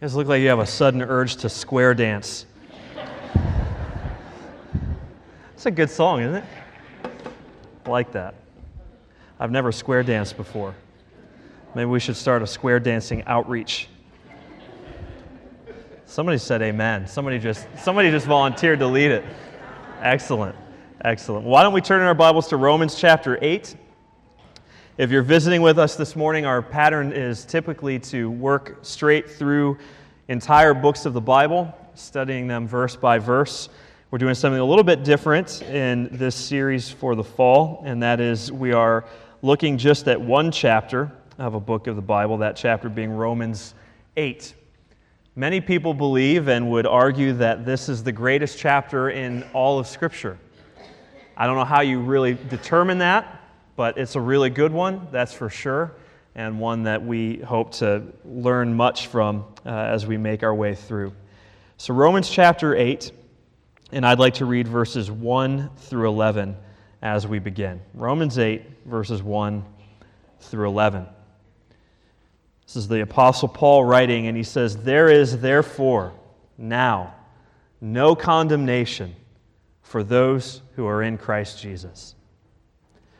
guys look like you have a sudden urge to square dance. It's a good song, isn't it? I like that. I've never square danced before. Maybe we should start a square dancing outreach. Somebody said amen. Somebody just, somebody just volunteered to lead it. Excellent. Excellent. Why don't we turn in our Bibles to Romans chapter 8? If you're visiting with us this morning, our pattern is typically to work straight through entire books of the Bible, studying them verse by verse. We're doing something a little bit different in this series for the fall, and that is we are looking just at one chapter of a book of the Bible, that chapter being Romans 8. Many people believe and would argue that this is the greatest chapter in all of Scripture. I don't know how you really determine that, but it's a really good one, that's for sure, and one that we hope to learn much from uh, as we make our way through. So, Romans chapter 8 and I'd like to read verses 1 through 11 as we begin. Romans 8, verses 1 through 11. This is the Apostle Paul writing, and he says, There is therefore now no condemnation for those who are in Christ Jesus.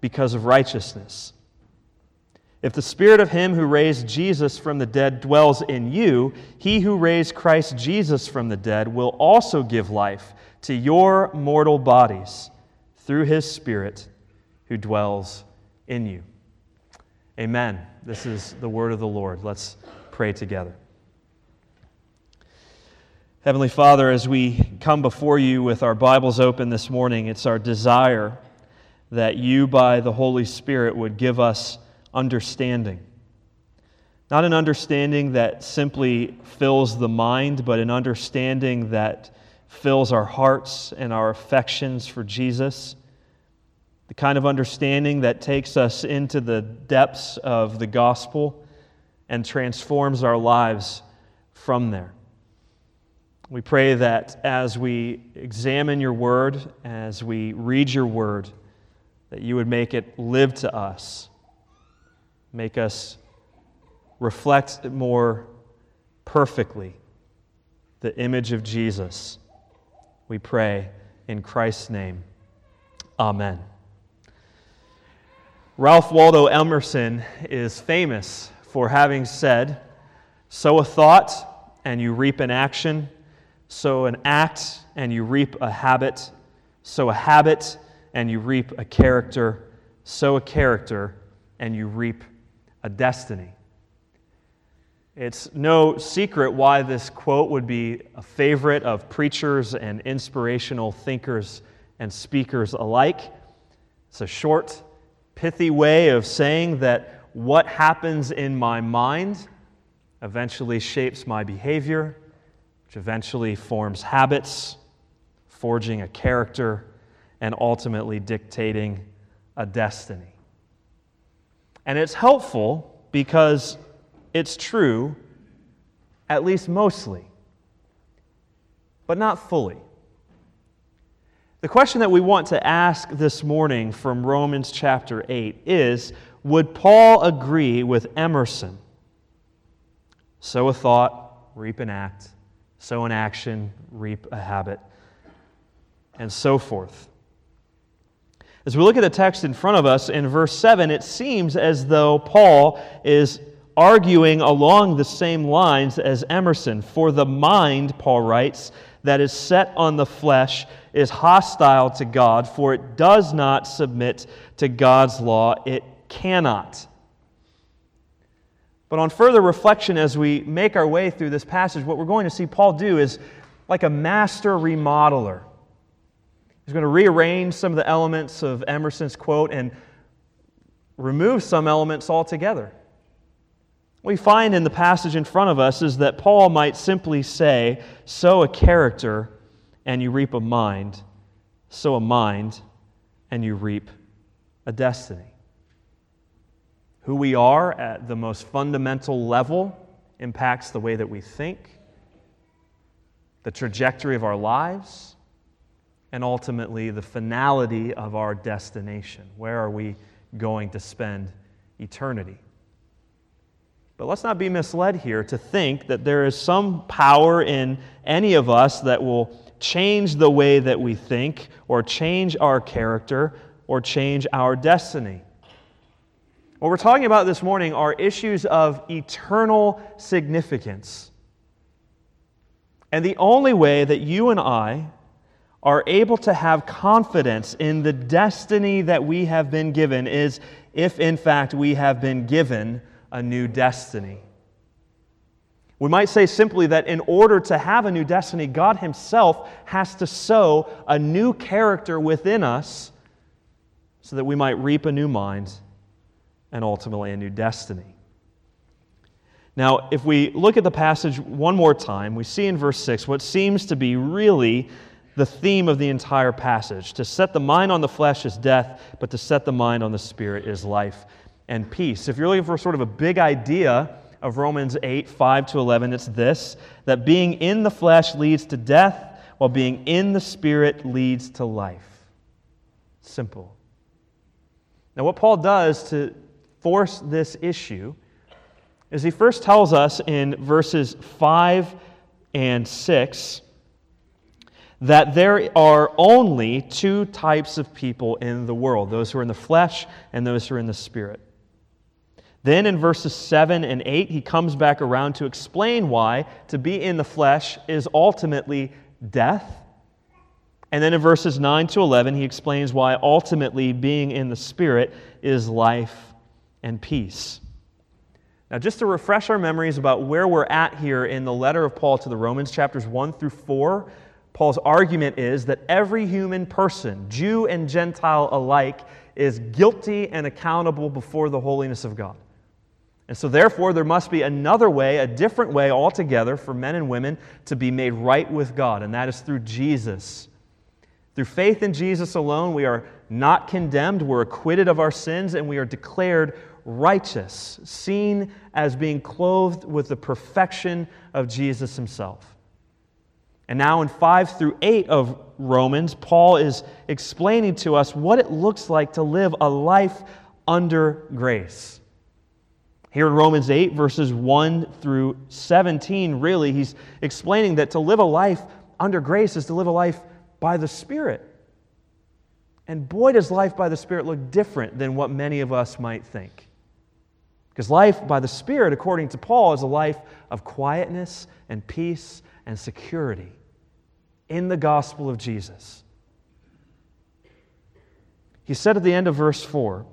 because of righteousness. If the spirit of him who raised Jesus from the dead dwells in you, he who raised Christ Jesus from the dead will also give life to your mortal bodies through his spirit who dwells in you. Amen. This is the word of the Lord. Let's pray together. Heavenly Father, as we come before you with our Bibles open this morning, it's our desire that you, by the Holy Spirit, would give us understanding. Not an understanding that simply fills the mind, but an understanding that fills our hearts and our affections for Jesus. The kind of understanding that takes us into the depths of the gospel and transforms our lives from there. We pray that as we examine your word, as we read your word, that you would make it live to us Make us reflect more perfectly the image of Jesus. We pray in Christ's name. Amen. Ralph Waldo Emerson is famous for having said, Sow a thought and you reap an action, sow an act and you reap a habit, sow a habit and you reap a character, sow a character and you reap a destiny. It's no secret why this quote would be a favorite of preachers and inspirational thinkers and speakers alike. It's a short, pithy way of saying that what happens in my mind eventually shapes my behavior, which eventually forms habits, forging a character, and ultimately dictating a destiny. And it's helpful because it's true at least mostly, but not fully. The question that we want to ask this morning from Romans chapter 8 is Would Paul agree with Emerson? Sow a thought, reap an act, sow an action, reap a habit, and so forth. As we look at the text in front of us in verse 7, it seems as though Paul is arguing along the same lines as Emerson. For the mind, Paul writes, that is set on the flesh is hostile to God, for it does not submit to God's law. It cannot. But on further reflection, as we make our way through this passage, what we're going to see Paul do is like a master remodeler. He's going to rearrange some of the elements of Emerson's quote and remove some elements altogether. What we find in the passage in front of us is that Paul might simply say, Sow a character and you reap a mind, sow a mind and you reap a destiny. Who we are at the most fundamental level impacts the way that we think, the trajectory of our lives, and ultimately the finality of our destination. Where are we going to spend eternity? But let's not be misled here to think that there is some power in any of us that will change the way that we think, or change our character, or change our destiny. What we're talking about this morning are issues of eternal significance. And the only way that you and I are able to have confidence in the destiny that we have been given is if, in fact, we have been given a new destiny. We might say simply that in order to have a new destiny, God Himself has to sow a new character within us so that we might reap a new mind and ultimately a new destiny. Now, if we look at the passage one more time, we see in verse 6 what seems to be really the theme of the entire passage. To set the mind on the flesh is death, but to set the mind on the spirit is life and peace. If you're looking for sort of a big idea of Romans 8, 5 to 11, it's this that being in the flesh leads to death, while being in the spirit leads to life. Simple. Now, what Paul does to force this issue is he first tells us in verses 5 and 6 that there are only two types of people in the world those who are in the flesh and those who are in the spirit. Then in verses 7 and 8, he comes back around to explain why to be in the flesh is ultimately death. And then in verses 9 to 11, he explains why ultimately being in the spirit is life and peace. Now, just to refresh our memories about where we're at here in the letter of Paul to the Romans, chapters 1 through 4, Paul's argument is that every human person, Jew and Gentile alike, is guilty and accountable before the holiness of God. And so, therefore, there must be another way, a different way altogether for men and women to be made right with God, and that is through Jesus. Through faith in Jesus alone, we are not condemned, we're acquitted of our sins, and we are declared righteous, seen as being clothed with the perfection of Jesus himself. And now in 5 through 8 of Romans, Paul is explaining to us what it looks like to live a life under grace. Here in Romans 8, verses 1 through 17, really, he's explaining that to live a life under grace is to live a life by the Spirit. And boy, does life by the Spirit look different than what many of us might think. Because life by the Spirit, according to Paul, is a life of quietness and peace and security in the gospel of Jesus. He said at the end of verse 4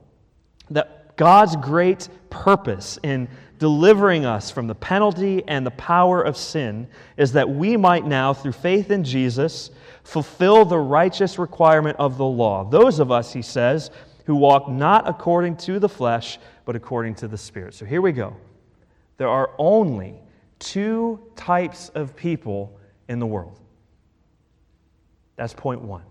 that God's great purpose in delivering us from the penalty and the power of sin is that we might now, through faith in Jesus, fulfill the righteous requirement of the law. Those of us, he says, who walk not according to the flesh, but according to the Spirit. So here we go. There are only two types of people in the world. That's point one.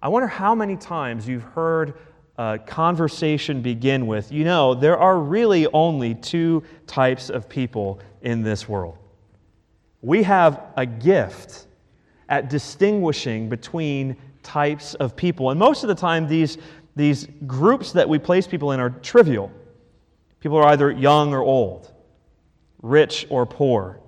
I wonder how many times you've heard uh, conversation begin with, you know, there are really only two types of people in this world. We have a gift at distinguishing between types of people. And most of the time, these, these groups that we place people in are trivial. People are either young or old, rich or poor.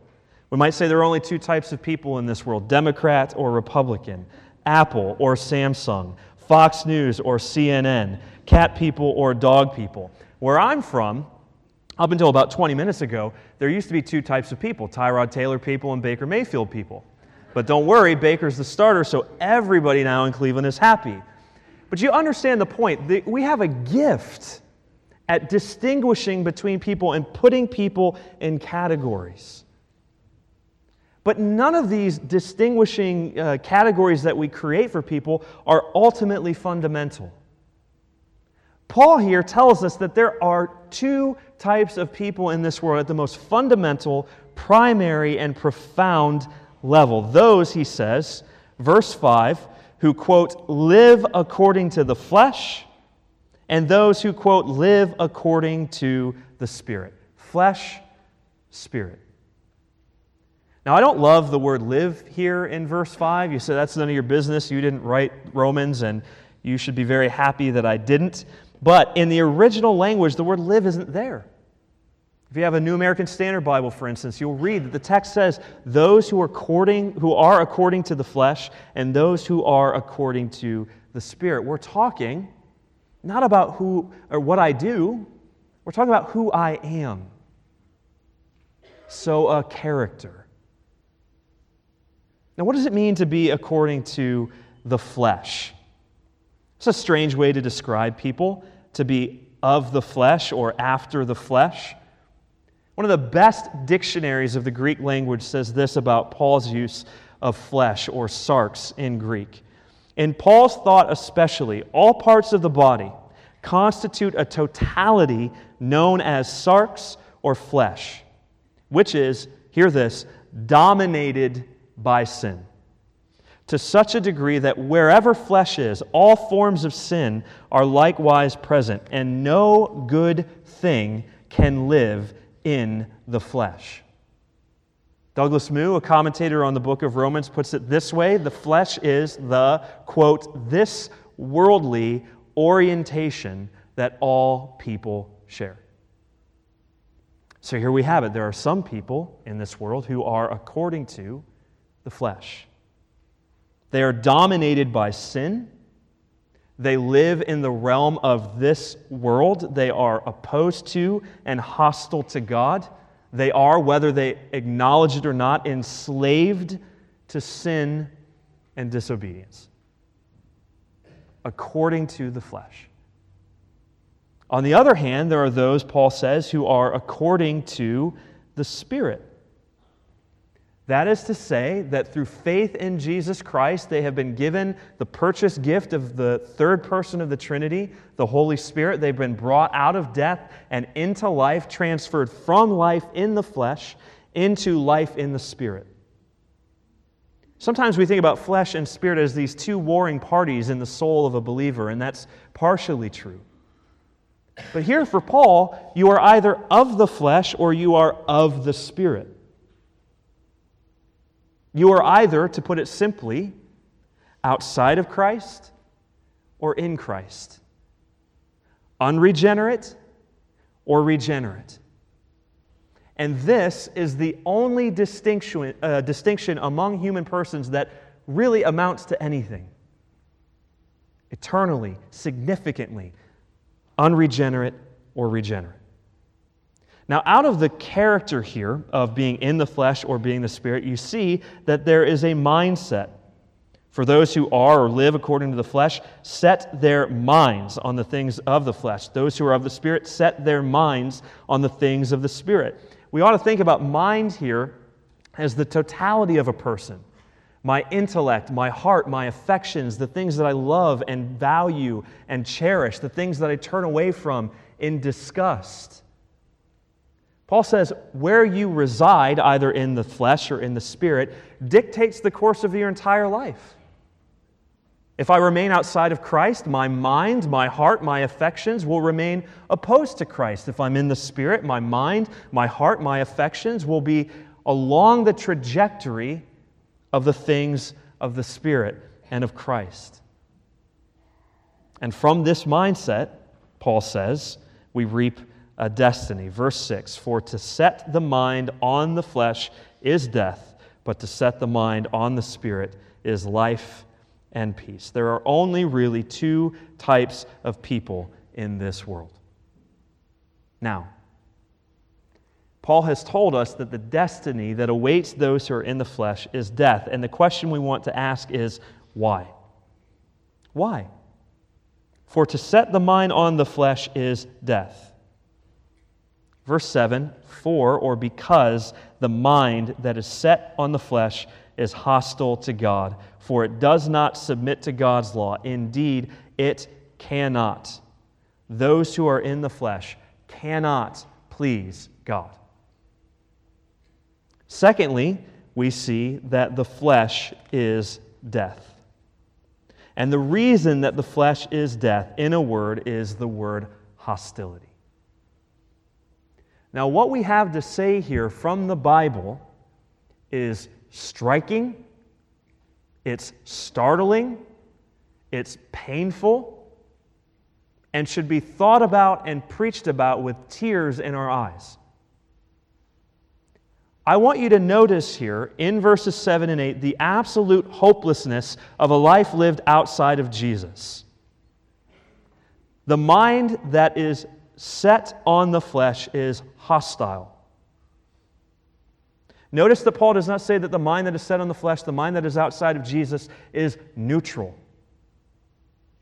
We might say there are only two types of people in this world Democrat or Republican, Apple or Samsung, Fox News or CNN, cat people or dog people. Where I'm from, up until about 20 minutes ago, there used to be two types of people Tyrod Taylor people and Baker Mayfield people. But don't worry, Baker's the starter, so everybody now in Cleveland is happy. But you understand the point. We have a gift at distinguishing between people and putting people in categories. But none of these distinguishing uh, categories that we create for people are ultimately fundamental. Paul here tells us that there are two types of people in this world at the most fundamental, primary, and profound level. Those, he says, verse 5, who, quote, live according to the flesh, and those who, quote, live according to the Spirit. Flesh, Spirit. Now, I don't love the word live here in verse 5. You say that's none of your business. You didn't write Romans, and you should be very happy that I didn't. But in the original language, the word live isn't there. If you have a New American Standard Bible, for instance, you'll read that the text says, those who are according, who are according to the flesh and those who are according to the Spirit. We're talking not about who or what I do, we're talking about who I am. So, a character. Now, what does it mean to be according to the flesh? It's a strange way to describe people to be of the flesh or after the flesh. One of the best dictionaries of the Greek language says this about Paul's use of flesh or sarx in Greek. In Paul's thought, especially, all parts of the body constitute a totality known as sarx or flesh, which is, hear this, dominated by sin to such a degree that wherever flesh is, all forms of sin are likewise present, and no good thing can live in the flesh. Douglas Moo, a commentator on the book of Romans, puts it this way the flesh is the, quote, this worldly orientation that all people share. So here we have it. There are some people in this world who are according to the flesh. They are dominated by sin. They live in the realm of this world. They are opposed to and hostile to God. They are, whether they acknowledge it or not, enslaved to sin and disobedience, according to the flesh. On the other hand, there are those, Paul says, who are according to the Spirit. That is to say, that through faith in Jesus Christ, they have been given the purchase gift of the third person of the Trinity, the Holy Spirit. They've been brought out of death and into life, transferred from life in the flesh into life in the Spirit. Sometimes we think about flesh and spirit as these two warring parties in the soul of a believer, and that's partially true. But here for Paul, you are either of the flesh or you are of the Spirit. You are either, to put it simply, outside of Christ or in Christ, unregenerate or regenerate. And this is the only distinction, uh, distinction among human persons that really amounts to anything. Eternally, significantly, unregenerate or regenerate. Now, out of the character here of being in the flesh or being the spirit, you see that there is a mindset. For those who are or live according to the flesh, set their minds on the things of the flesh. Those who are of the spirit set their minds on the things of the spirit. We ought to think about mind here as the totality of a person my intellect, my heart, my affections, the things that I love and value and cherish, the things that I turn away from in disgust. Paul says, where you reside, either in the flesh or in the spirit, dictates the course of your entire life. If I remain outside of Christ, my mind, my heart, my affections will remain opposed to Christ. If I'm in the Spirit, my mind, my heart, my affections will be along the trajectory of the things of the Spirit and of Christ. And from this mindset, Paul says, we reap a destiny. Verse 6 For to set the mind on the flesh is death, but to set the mind on the Spirit is life and peace. There are only really two types of people in this world. Now, Paul has told us that the destiny that awaits those who are in the flesh is death. And the question we want to ask is why? Why? For to set the mind on the flesh is death. Verse 7 For or because the mind that is set on the flesh is hostile to God, for it does not submit to God's law. Indeed, it cannot. Those who are in the flesh cannot please God. Secondly, we see that the flesh is death. And the reason that the flesh is death, in a word, is the word hostility. Now, what we have to say here from the Bible is striking, it's startling, it's painful, and should be thought about and preached about with tears in our eyes. I want you to notice here in verses 7 and 8 the absolute hopelessness of a life lived outside of Jesus. The mind that is set on the flesh is hostile. Notice that Paul does not say that the mind that is set on the flesh, the mind that is outside of Jesus, is neutral.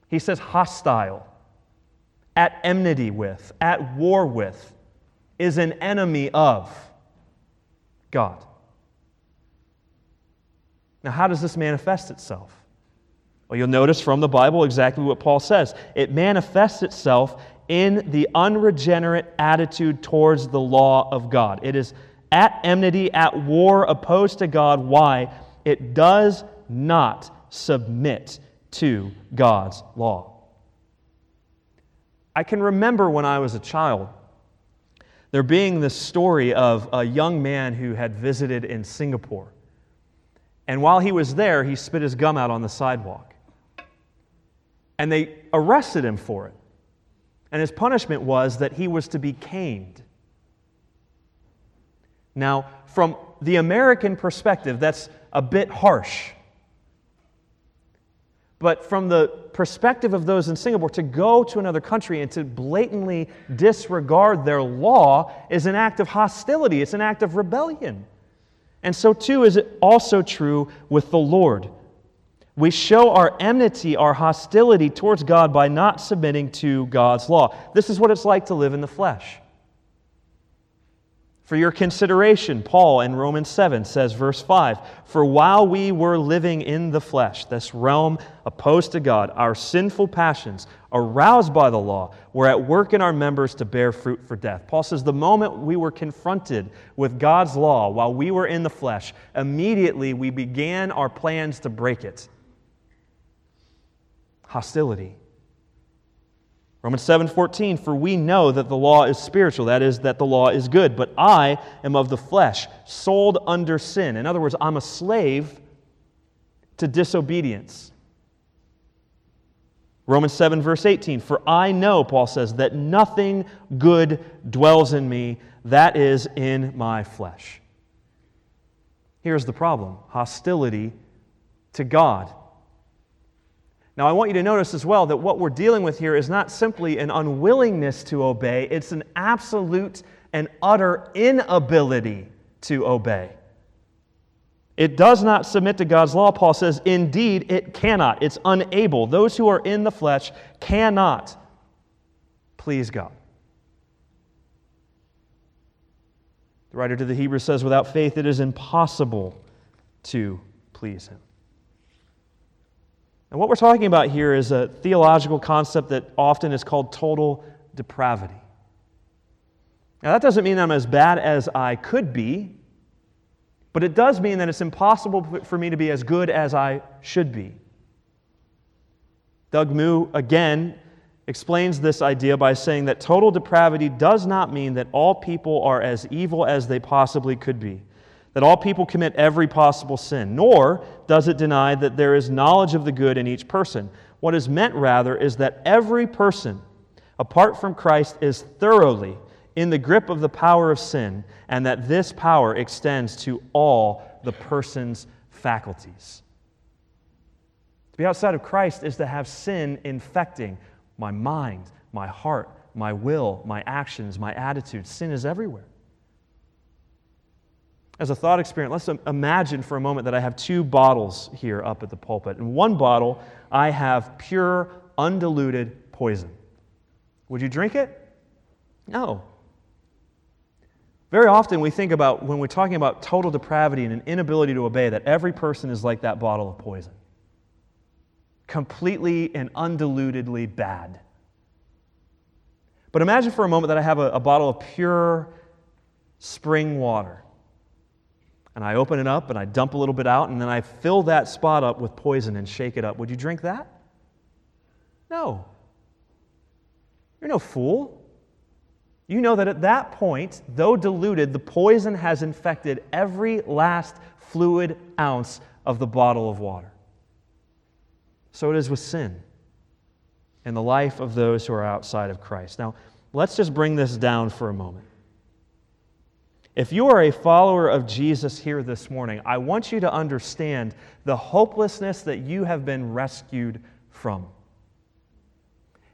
He says hostile, at enmity with, at war with, is an enemy of God. Now, how does this manifest itself? Well, you'll notice from the Bible exactly what Paul says. It manifests itself in the unregenerate attitude towards the law of God. It is at enmity, at war, opposed to God. Why? It does not submit to God's law. I can remember when I was a child there being this story of a young man who had visited in Singapore. And while he was there, he spit his gum out on the sidewalk. And they arrested him for it. And his punishment was that he was to be caned. Now, from the American perspective, that's a bit harsh. But from the perspective of those in Singapore, to go to another country and to blatantly disregard their law is an act of hostility, it's an act of rebellion. And so, too, is it also true with the Lord. We show our enmity, our hostility towards God by not submitting to God's law. This is what it's like to live in the flesh. For your consideration, Paul in Romans 7 says, verse 5 For while we were living in the flesh, this realm opposed to God, our sinful passions, aroused by the law, were at work in our members to bear fruit for death. Paul says, The moment we were confronted with God's law while we were in the flesh, immediately we began our plans to break it. Hostility. Romans 7:14 for we know that the law is spiritual that is that the law is good but I am of the flesh sold under sin. In other words I'm a slave to disobedience. Romans 7 verse 18 for I know Paul says that nothing good dwells in me that is in my flesh. Here's the problem hostility to God now, I want you to notice as well that what we're dealing with here is not simply an unwillingness to obey, it's an absolute and utter inability to obey. It does not submit to God's law, Paul says. Indeed, it cannot. It's unable. Those who are in the flesh cannot please God. The writer to the Hebrews says, without faith, it is impossible to please Him. And what we're talking about here is a theological concept that often is called total depravity. Now, that doesn't mean I'm as bad as I could be, but it does mean that it's impossible for me to be as good as I should be. Doug Moo again explains this idea by saying that total depravity does not mean that all people are as evil as they possibly could be, that all people commit every possible sin, nor does it deny that there is knowledge of the good in each person. What is meant, rather, is that every person, apart from Christ, is thoroughly in the grip of the power of sin, and that this power extends to all the person's faculties. To be outside of Christ is to have sin infecting my mind, my heart, my will, my actions, my attitudes. Sin is everywhere. As a thought experiment, let's imagine for a moment that I have two bottles here up at the pulpit. In one bottle, I have pure, undiluted poison. Would you drink it? No. Very often we think about, when we're talking about total depravity and an inability to obey, that every person is like that bottle of poison completely and undilutedly bad. But imagine for a moment that I have a, a bottle of pure spring water. And I open it up and I dump a little bit out, and then I fill that spot up with poison and shake it up. Would you drink that? No. You're no fool. You know that at that point, though diluted, the poison has infected every last fluid ounce of the bottle of water. So it is with sin in the life of those who are outside of Christ. Now, let's just bring this down for a moment. If you are a follower of Jesus here this morning, I want you to understand the hopelessness that you have been rescued from.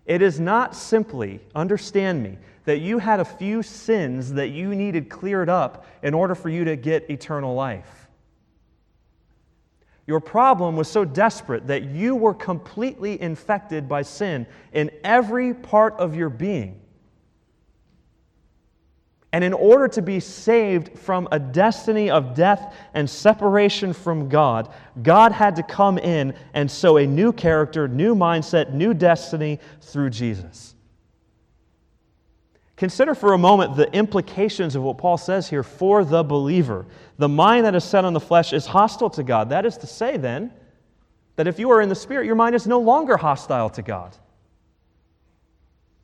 It is not simply, understand me, that you had a few sins that you needed cleared up in order for you to get eternal life. Your problem was so desperate that you were completely infected by sin in every part of your being. And in order to be saved from a destiny of death and separation from God, God had to come in and sow a new character, new mindset, new destiny through Jesus. Consider for a moment the implications of what Paul says here for the believer. The mind that is set on the flesh is hostile to God. That is to say, then, that if you are in the Spirit, your mind is no longer hostile to God.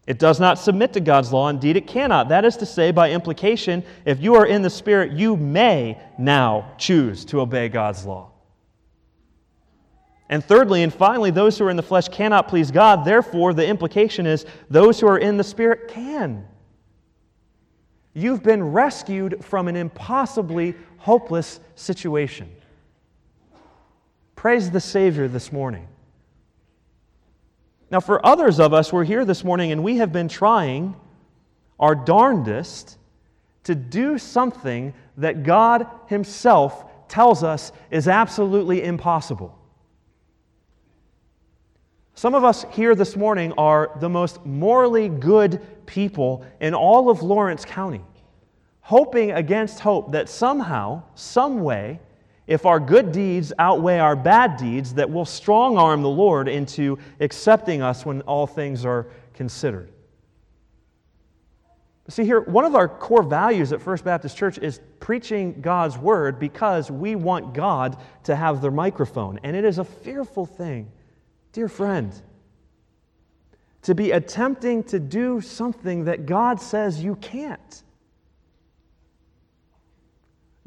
It does not submit to God's law. Indeed, it cannot. That is to say, by implication, if you are in the Spirit, you may now choose to obey God's law. And thirdly and finally, those who are in the flesh cannot please God. Therefore, the implication is those who are in the Spirit can. You've been rescued from an impossibly hopeless situation. Praise the Savior this morning. Now, for others of us, we're here this morning and we have been trying our darndest to do something that God Himself tells us is absolutely impossible. Some of us here this morning are the most morally good people in all of Lawrence County, hoping against hope that somehow, some way, if our good deeds outweigh our bad deeds, that we'll strong arm the Lord into accepting us when all things are considered. See, here, one of our core values at First Baptist Church is preaching God's word because we want God to have the microphone. And it is a fearful thing Dear friend, to be attempting to do something that God says you can't.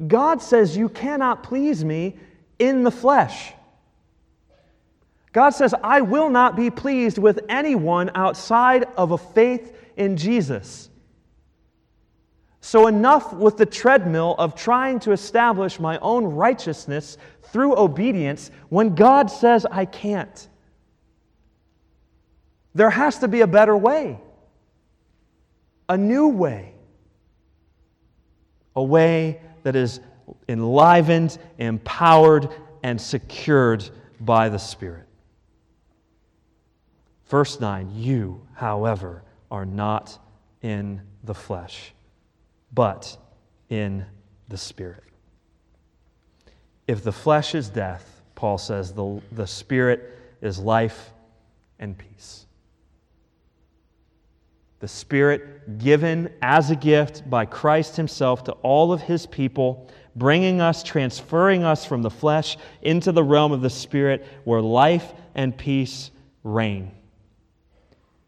God says you cannot please me in the flesh. God says, I will not be pleased with anyone outside of a faith in Jesus. So, enough with the treadmill of trying to establish my own righteousness through obedience when God says I can't. There has to be a better way, a new way, a way that is enlivened, empowered, and secured by the Spirit. Verse 9 You, however, are not in the flesh, but in the Spirit. If the flesh is death, Paul says, the, the Spirit is life and peace the Spirit given as a gift by Christ Himself to all of His people, bringing us, transferring us from the flesh into the realm of the Spirit where life and peace reign.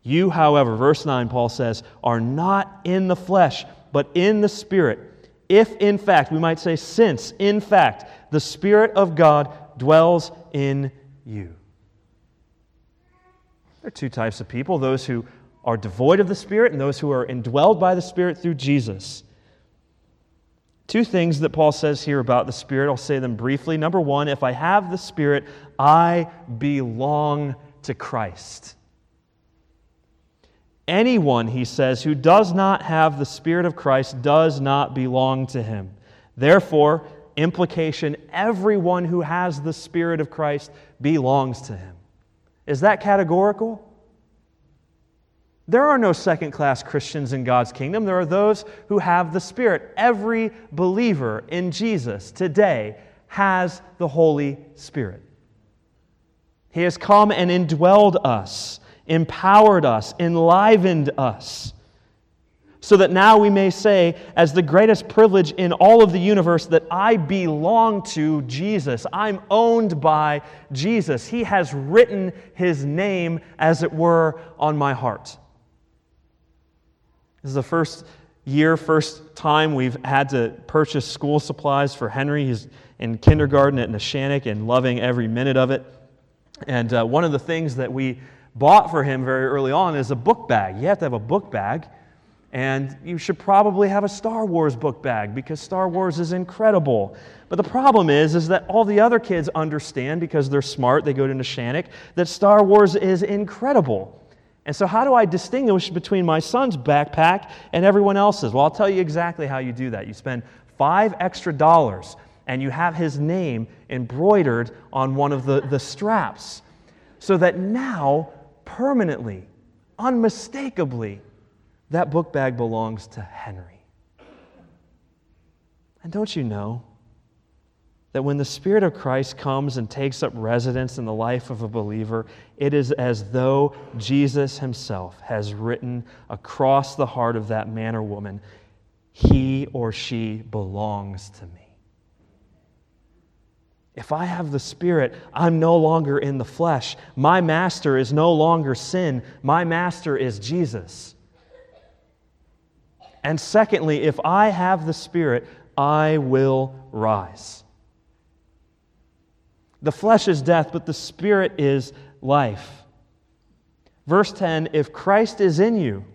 You, however, verse 9, Paul says, are not in the flesh, but in the Spirit. If, in fact, we might say, since, in fact, the Spirit of God dwells in you. There are two types of people those who are devoid of the Spirit and those who are indwelled by the Spirit through Jesus. Two things that Paul says here about the Spirit. I'll say them briefly. Number one, if I have the Spirit, I belong to Christ. Anyone, he says, who does not have the Spirit of Christ does not belong to him. Therefore, implication everyone who has the Spirit of Christ belongs to him. Is that categorical? There are no second class Christians in God's kingdom. There are those who have the Spirit. Every believer in Jesus today has the Holy Spirit. He has come and indwelled us, empowered us, enlivened us, so that now we may say, as the greatest privilege in all of the universe, that I belong to Jesus. I'm owned by Jesus. He has written his name, as it were, on my heart. This is the first year, first time we've had to purchase school supplies for Henry. He's in kindergarten at Neshannock and loving every minute of it. And uh, one of the things that we bought for him very early on is a book bag. You have to have a book bag, and you should probably have a Star Wars book bag because Star Wars is incredible. But the problem is, is that all the other kids understand because they're smart, they go to Neshannock, that Star Wars is incredible. And so, how do I distinguish between my son's backpack and everyone else's? Well, I'll tell you exactly how you do that. You spend five extra dollars and you have his name embroidered on one of the, the straps so that now, permanently, unmistakably, that book bag belongs to Henry. And don't you know? That when the Spirit of Christ comes and takes up residence in the life of a believer, it is as though Jesus himself has written across the heart of that man or woman, He or she belongs to me. If I have the Spirit, I'm no longer in the flesh. My master is no longer sin, my master is Jesus. And secondly, if I have the Spirit, I will rise. The flesh is death, but the spirit is life. Verse 10 If Christ is in you,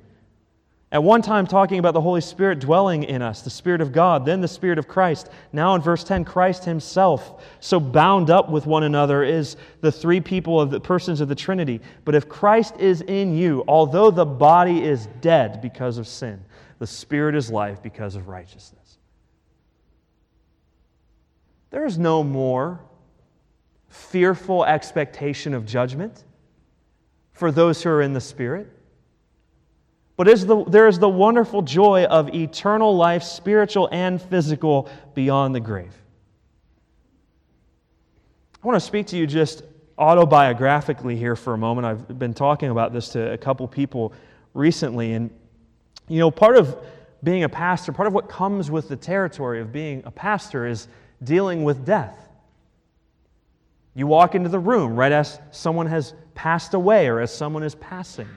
at one time talking about the Holy Spirit dwelling in us, the Spirit of God, then the Spirit of Christ. Now in verse 10, Christ Himself, so bound up with one another, is the three people of the persons of the Trinity. But if Christ is in you, although the body is dead because of sin, the Spirit is life because of righteousness. There is no more fearful expectation of judgment for those who are in the Spirit. But is the, there is the wonderful joy of eternal life, spiritual and physical, beyond the grave. I want to speak to you just autobiographically here for a moment. I've been talking about this to a couple people recently. And, you know, part of being a pastor, part of what comes with the territory of being a pastor is dealing with death. You walk into the room right as someone has passed away or as someone is passing.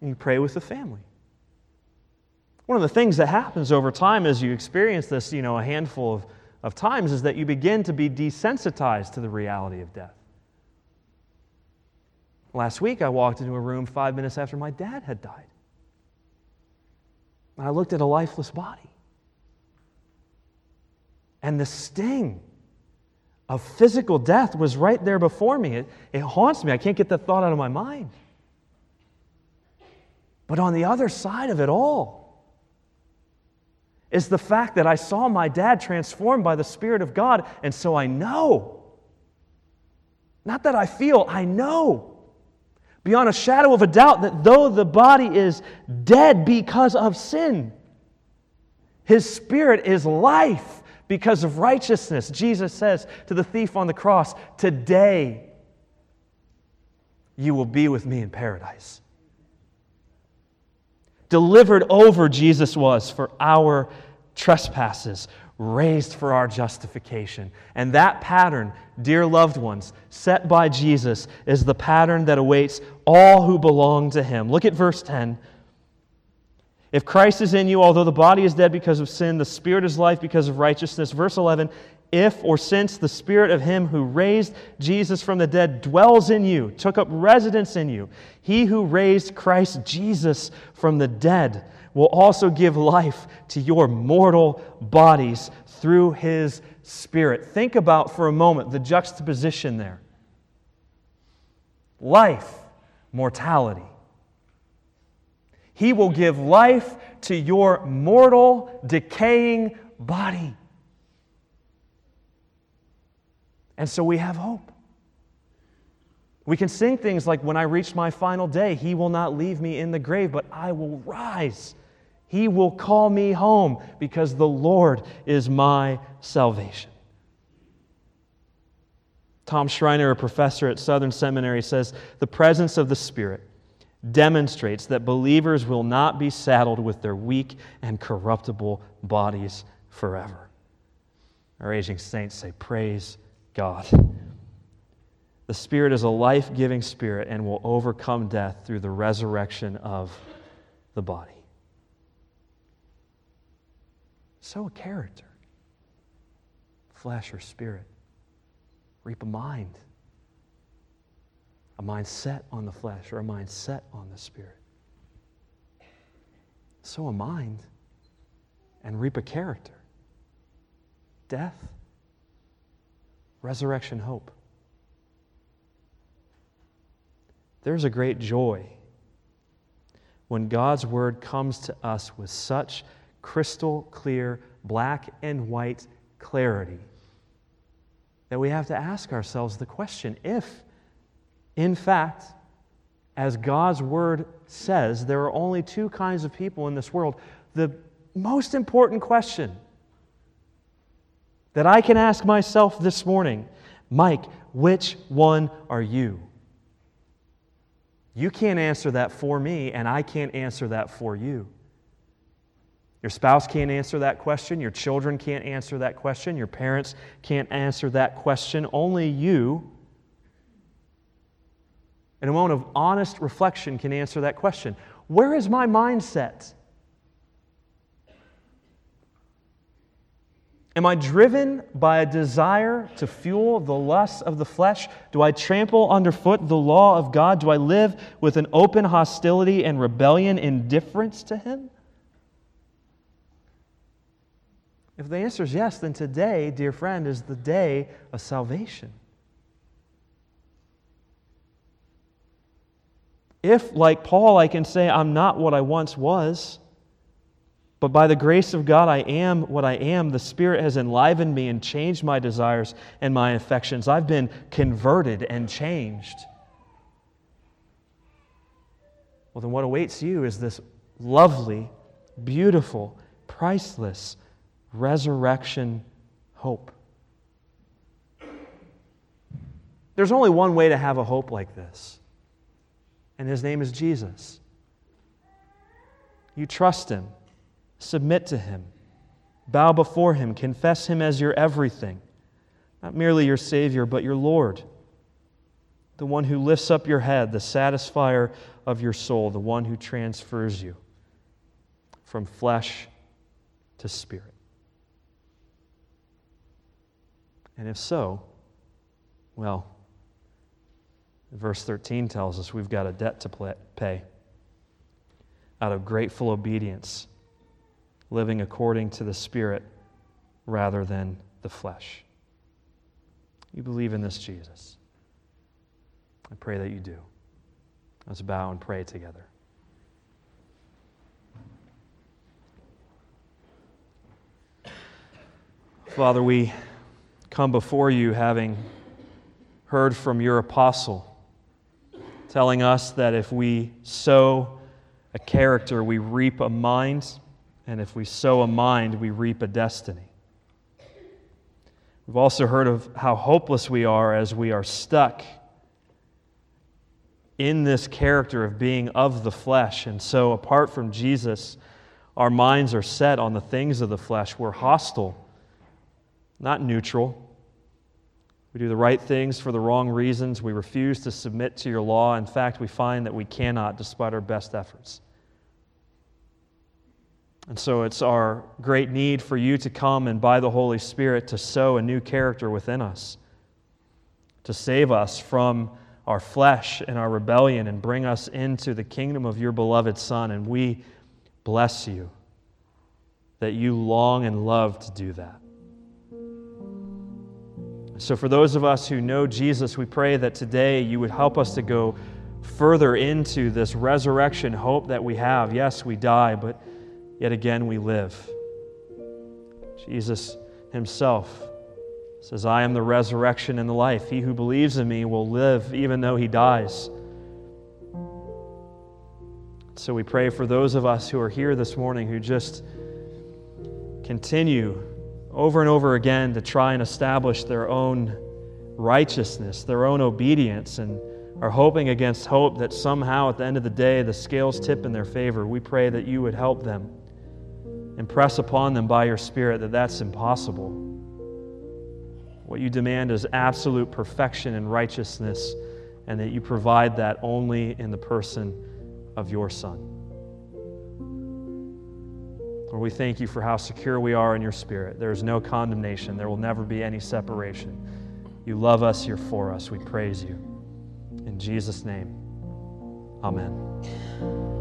And you pray with the family. One of the things that happens over time as you experience this, you know, a handful of, of times is that you begin to be desensitized to the reality of death. Last week, I walked into a room five minutes after my dad had died. And I looked at a lifeless body. And the sting of physical death was right there before me. It, it haunts me. I can't get the thought out of my mind. But on the other side of it all is the fact that I saw my dad transformed by the Spirit of God, and so I know. Not that I feel, I know beyond a shadow of a doubt that though the body is dead because of sin, his spirit is life because of righteousness. Jesus says to the thief on the cross, Today you will be with me in paradise. Delivered over, Jesus was for our trespasses, raised for our justification. And that pattern, dear loved ones, set by Jesus, is the pattern that awaits all who belong to him. Look at verse 10. If Christ is in you, although the body is dead because of sin, the spirit is life because of righteousness. Verse 11 If or since the spirit of him who raised Jesus from the dead dwells in you, took up residence in you, he who raised Christ Jesus from the dead will also give life to your mortal bodies through his spirit. Think about for a moment the juxtaposition there life, mortality. He will give life to your mortal, decaying body. And so we have hope. We can sing things like, When I reach my final day, He will not leave me in the grave, but I will rise. He will call me home because the Lord is my salvation. Tom Schreiner, a professor at Southern Seminary, says the presence of the Spirit demonstrates that believers will not be saddled with their weak and corruptible bodies forever. Our aging saints say, Praise God. The Spirit is a life giving Spirit and will overcome death through the resurrection of the body. Sow, a character, flesh or spirit, reap a mind a mind set on the flesh or a mind set on the spirit. Sow a mind and reap a character. Death, resurrection, hope. There's a great joy when God's word comes to us with such crystal clear, black and white clarity that we have to ask ourselves the question if in fact, as God's word says, there are only two kinds of people in this world. The most important question that I can ask myself this morning Mike, which one are you? You can't answer that for me, and I can't answer that for you. Your spouse can't answer that question. Your children can't answer that question. Your parents can't answer that question. Only you and a moment of honest reflection can answer that question. Where is my mindset? Am I driven by a desire to fuel the lusts of the flesh? Do I trample underfoot the law of God? Do I live with an open hostility and rebellion, indifference to Him? If the answer is yes, then today, dear friend, is the day of salvation. If, like Paul, I can say, I'm not what I once was, but by the grace of God, I am what I am, the Spirit has enlivened me and changed my desires and my affections. I've been converted and changed. Well, then what awaits you is this lovely, beautiful, priceless resurrection hope. There's only one way to have a hope like this and his name is Jesus. You trust him, submit to him, bow before him, confess him as your everything, not merely your Savior, but your Lord, the one who lifts up your head, the satisfier of your soul, the one who transfers you from flesh to spirit. And if so, well, Verse 13 tells us we've got a debt to pay out of grateful obedience, living according to the Spirit rather than the flesh. You believe in this Jesus. I pray that you do. Let's bow and pray together. Father, we come before you having heard from your apostle telling us that if we sow a character, we reap a mind, and if we sow a mind, we reap a destiny. We've also heard of how hopeless we are as we are stuck in this character of being of the flesh. And so, apart from Jesus, our minds are set on the things of the flesh. We're hostile not neutral. We do the right things for the wrong reasons. We refuse to submit to your law. In fact, we find that we cannot despite our best efforts. And so it's our great need for you to come and by the Holy Spirit to sow a new character within us, to save us from our flesh and our rebellion and bring us into the kingdom of your beloved Son. And we bless you that you long and love to do that. So, for those of us who know Jesus, we pray that today you would help us to go further into this resurrection hope that we have. Yes, we die, but yet again we live. Jesus himself says, I am the resurrection and the life. He who believes in me will live even though he dies. So we pray for those of us who are here this morning who just continue over and over again to try and establish their own righteousness, their own obedience, and are hoping against hope that somehow at the end of the day the scales tip in their favor. We pray that you would help them, impress upon them by your Spirit that that's impossible. What you demand is absolute perfection and righteousness, and that you provide that only in the person of your Son. Lord, we thank you for how secure we are in your spirit. There is no condemnation, there will never be any separation. You love us, you're for us. We praise you. In Jesus' name, amen.